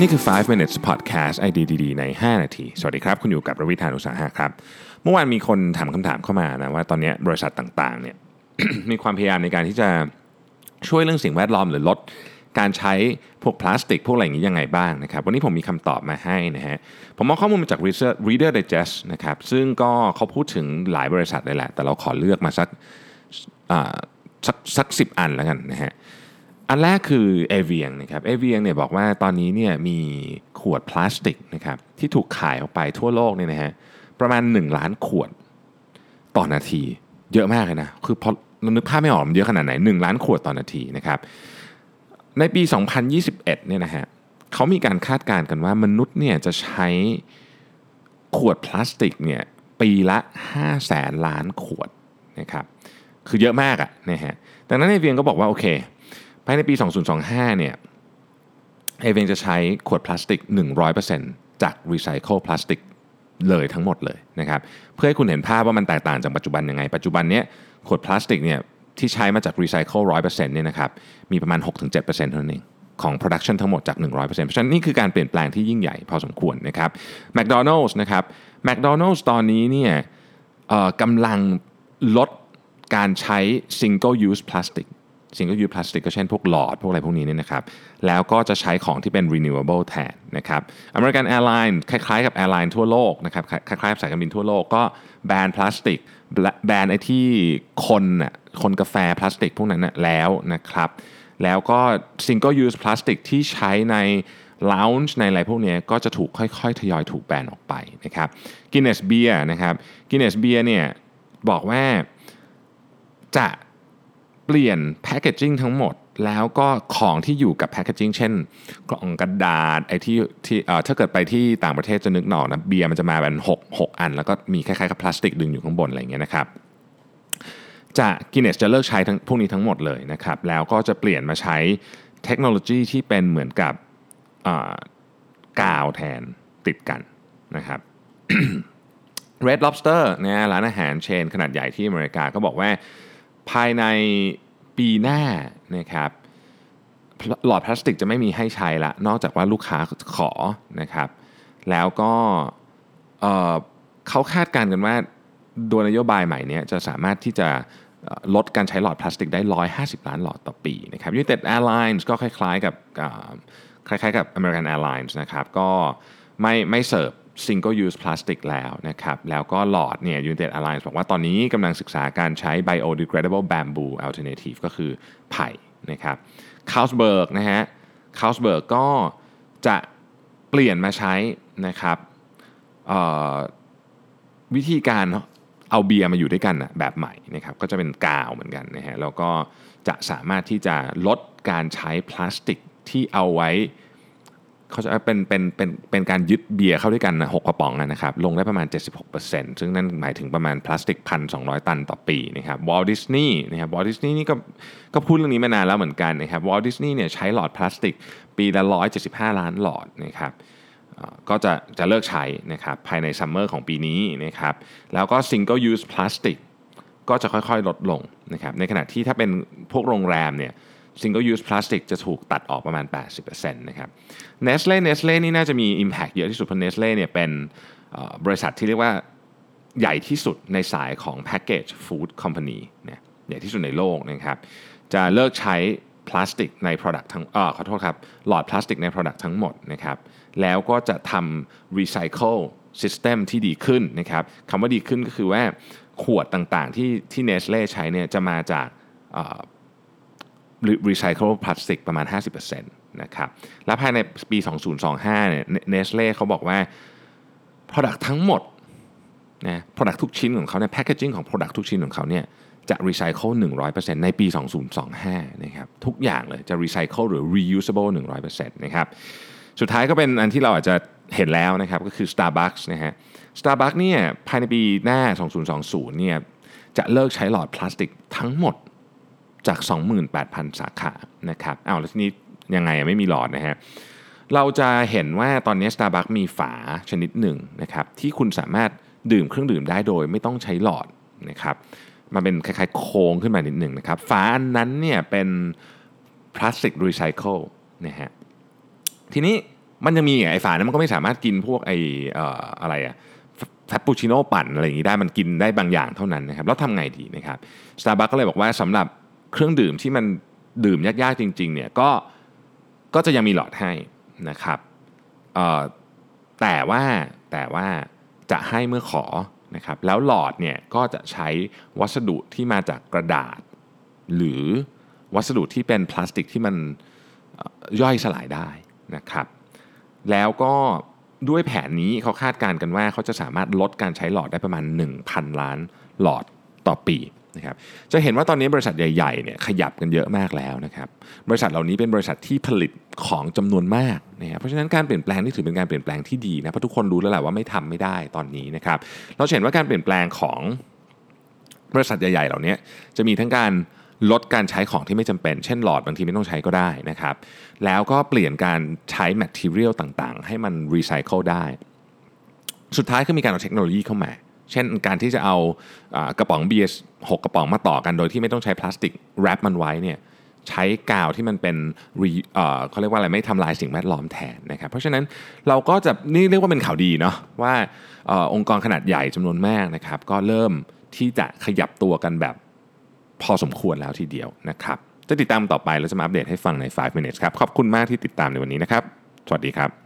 นี่คือ 5 minutes podcast ไอเดียดีๆใน 5 นาที สวัสดีครับ คุณอยู่กับระวิธานอุตสาหะครับ เมื่อวานมีคนถามคำถามเข้ามานะว่าตอนนี้บริษัทต่างๆเนี่ยมีความพยายามในการที่จะช่วยเรื่องสิ่งแวดล้อมหรือลดการใช้พวกพลาสติก พวกอะไรอย่างนี้ยังไงบ้างนะครับ วันนี้ผมมีคำตอบมาให้นะฮะ ผมเอาข้อมูลมาจาก Reader Reader Digest นะครับ ซึ่งก็เขาพูดถึงหลายบริษัทเลยแหละ แต่เราขอเลือกมาสักสักสักสิอันแล้วกันนะฮะ อันแรกคือ a v i a n นะครับ a v i a n เนี่ยบอกว่าตอนนี้เนี่ยมีขวดพลาสติกนะครับที่ถูกขายออกไปทั่วโลกเนี่ยนะฮะประมาณ 1 ล้านขวดต่อนาที เยอะมากเลยนะคือพอเรานึกภาพไม่ออกมันเยอะขนาดไหน 1 ล้านขวดต่อนาทีนะครับในปี 2021เนี่ยนะฮะเขามีการคาดการณ์กันว่ามนุษย์เนี่ยจะใช้ขวดพลาสติกเนี่ยปีละ5แสนล้านขวดนะครับคือเยอะมากอะนะฮะดังนั้น Evian ก็บอกว่าโอเค ภายในปี 2025 เนี่ย Evian จะใช้ขวดพลาสติก 100%จากรีไซเคิลพลาสติกเลยทั้งหมดเลยนะครับเพื่อให้คุณเห็นภาพว่ามันแตกต่างจากปัจจุบันยังไง ปัจจุบันเนี้ยขวดพลาสติกเนี่ยที่ใช้มาจากรีไซเคิล100%เนี่ยนะครับมีประมาณ 6-7%เท่านั้นเองของ production ทั้งหมดจาก 100%เพราะฉะนั้นนี่คือการเปลี่ยนแปลงที่ยิ่งใหญ่พอสมควรนะครับ McDonald's นะครับ McDonald's ตอนนี้เนี่ยกำลังลดการใช้ single use plastic single use plastic ก็เช่นพวกหลอด พวกอะไรพวกนี้เนี่ยนะครับ แล้วก็จะใช้ของที่เป็น renewable แทนนะครับ American Airlines คล้ายๆกับ airline ทั่วโลกนะครับ คล้ายๆกับสายการบินทั่วโลกก็แบนพลาสติก แบนไอ้ที่คนน่ะ คนกาแฟพลาสติกพวกนั้นนะแล้วนะครับ แล้วก็ single use plastic ที่ใช้ใน lounge ในอะไรพวกนี้ก็จะถูกค่อยๆ ทยอยถูกแบนออกไปนะครับ Guinness Beer นะครับ Guinness Beer เนี่ยบอกว่าจะ เปลี่ยนแพคเกจจิ้งทั้งหมดแล้วก็ของที่อยู่กับแพคเกจจิ้งเช่น กล่องกระดาษไอ้ที่ที่เอ่อถ้าเกิดไปที่ต่างประเทศจะนึกหนอกนะเบียร์มันจะมาเป็น6 6 อัน แล้วก็มีคล้ายๆกับพลาสติกดึงอยู่ข้างบนอะไรอย่างเงี้ยนะครับจะกินเนสจะเลิกใช้ทั้งพวกนี้ทั้งหมดเลยนะครับแล้วก็จะเปลี่ยนมาใช้เทคโนโลยีที่เป็นเหมือนกับกาวแทนติดกันนะครับ Red Lobster นะร้านอาหารเชนขนาดใหญ่ที่อเมริกาก็บอกว่า ภายในปีหน้านะครับหลอดพลาสติกจะไม่มีให้ใช้ละ นอกจากว่าลูกค้าขอนะครับ แล้วก็เขาคาดการณ์กันว่าโดยนโยบายใหม่นี้จะสามารถที่จะลดการใช้หลอดพลาสติกได้ 150 ล้านหลอดต่อปีนะครับ United Airlines ก็คล้ายๆกับคล้ายๆกับ American Airlines นะครับ ก็ไม่ไม่เสิร์ฟ single use plastic แล้วนะครับ แล้วก็หลอดเนี่ย United Airlines บอกว่าตอนนี้กำลังศึกษาการใช้ biodegradable bamboo alternative ก็คือไผ่นะครับ Carlsberg นะฮะ Carlsberg ก็จะเปลี่ยนมาใช้นะครับวิธีการเอาเบียร์มาอยู่ด้วยกันนะแบบใหม่นะครับก็จะเป็นกาวเหมือนกันนะฮะแล้วก็จะสามารถที่จะลดการใช้พลาสติกที่เอาไว้ เขาจะเป็นเป็นเป็นเป็นการยึดเบียร์เข้าด้วยกันหกกระป๋องนะครับลงได้ประมาณ 76%ซึ่งนั่นหมายถึงประมาณพลาสติกพันสองตันต่อปีนะครับ Walt Disney นะครับ Walt Disney นี่ก็ก็พูดเรื่องนี้มานานแล้วเหมือนกันนะครับ Walt Disney เนี่ยใช้หลอดพลาสติกปีละ 175 ล้านหลอดนะครับก็จะจะเลิกใช้นะครับภายในซัมเมอร์ของปีนี้นะครับแล้วก็ single use plastic ก็จะค่อยๆ ลดลงนะครับในขณะที่ถ้าเป็นพวกโรงแรมเนี่ย single use plastic จะถูกตัดออกประมาณ 80%นะครับ Nestle Nestle นี่น่าจะมี impact เยอะที่สุดเพราะ Nestle เนี่ยเป็นบริษัทที่เรียกว่าใหญ่ที่สุดในสายของ package food company เนี่ยใหญ่ที่สุดในโลกนะครับ จะเลิกใช้พลาสติกใน product ทั้งอขอโทษครับ หลอดพลาสติกใน product ทั้งหมดนะครับ แล้วก็จะทำ recycle system ที่ดีขึ้นนะครับคำว่าดีขึ้นก็คือว่าขวดต่างๆที่ที่ Nestle ใช้เนี่ยจะมาจาก รีไซเคิลพลาสติกประมาณ 50%นะครับและภายในปี 2025 เนี่ยเนสเล่เขาบอกว่า Product ทั้งหมดนะ Product ทุกชิ้นของเขาเนี่ยแพคเกจิ้งของ Product ทุกชิ้นของเขาเนี่ยจะรีไซเคิล100%ในปี 2025 นะครับ ทุกอย่างเลยจะรีไซเคิลหรือ reusable 100%นะครับ สุดท้ายก็เป็นอันที่เราอาจจะเห็นแล้วนะครับ ก็คือ Starbucks นะฮะ Starbucks เนี่ยภายในปีหน้า 2020 เนี่ยจะเลิกใช้หลอดพลาสติกทั้งหมด จาก 28,000 สาขานะครับอ้าวแล้วทีนี้ยังไงไม่มีหลอดนะฮะเราจะเห็นว่าตอนนี้ Starbucks มีฝาชนิดหนึ่งนะครับที่คุณสามารถดื่มเครื่องดื่มได้โดยไม่ต้องใช้หลอดนะครับมันเป็นคล้ายๆโค้งขึ้นมานิดหนึ่งนะครับฝาอันนั้นเนี่ยเป็นพลาสติกรีไซเคิลนะฮะทีนี้มันยังมีไอ้ฝานั้นมันก็ไม่สามารถกินพวกไอ้อออะไรอะ Frappuccino ปั่นอะไรอย่างนี้ได้มันกินได้บางอย่างเท่านั้นนะครับแล้วทำไงดีนะครับสตาร์บัคก็เลยบอกว่าสำหรับ เครื่องดื่มที่มันดื่มยากๆจริงๆเนี่ยก็ก็จะยังมีหลอดให้นะครับแต่ว่าแต่ว่าจะให้เมื่อขอนะครับแล้วหลอดเนี่ยก็จะใช้วัสดุที่มาจากกระดาษ หรือวัสดุที่เป็นพลาสติกที่มันย่อยสลายได้นะครับแล้วก็ด้วยแผนนี้เขาคาดการณ์กันว่าเขาจะสามารถลดการใช้หลอดได้ประมาณ 1,000 ล้านหลอดต่อปี นะครับจะเห็นว่าตอนนี้บริษัทใหญ่ๆเนี่ยขยับกันเยอะมากแล้วนะครับบริษัทเหล่านี้เป็นบริษัทที่ผลิตของจำนวนมากนะครับเพราะฉะนั้นการเปลี่ยนแปลงนี่ถือเป็นการเปลี่ยนแปลงที่ดีนะเพราะทุกคนรู้แล้วแหละว่าไม่ทำไม่ได้ตอนนี้นะครับเราเห็นว่าการเปลี่ยนแปลงของบริษัทใหญ่ๆ เหล่านี้จะมีทั้งการลดการใช้ของที่ไม่จำเป็น เช่นหลอดบางทีไม่ต้องใช้ก็ได้นะครับ แล้วก็เปลี่ยนการใช้ material ต่างๆ ให้มันรีไซเคิลได้ สุดท้ายก็มีการเอาเทคโนโลยีเข้ามา เช่นการที่จะเอากระป๋องเบียร์หกกระป๋องมาต่อกันโดยที่ไม่ต้องใช้พลาสติกแรปมันไว้เนี่ยใช้กาวที่มันเป็นเขาเรียกว่าอะไรไม่ทำลายสิ่งแวดล้อมแทนนะครับเพราะฉะนั้นเราก็จะนี่เรียกว่าเป็นข่าวดีเนาะว่าออองค์กรขนาดใหญ่จำนวนมากนะครับ ก็เริ่มที่จะขยับตัวกันแบบพอสมควรแล้วทีเดียวนะครับจะติดตามต่อไปแล้วจะมาอัปเดตให้ฟังใน 5 minutes ครับ ขอบคุณมากที่ติดตามในวันนี้นะครับ สวัสดีครับ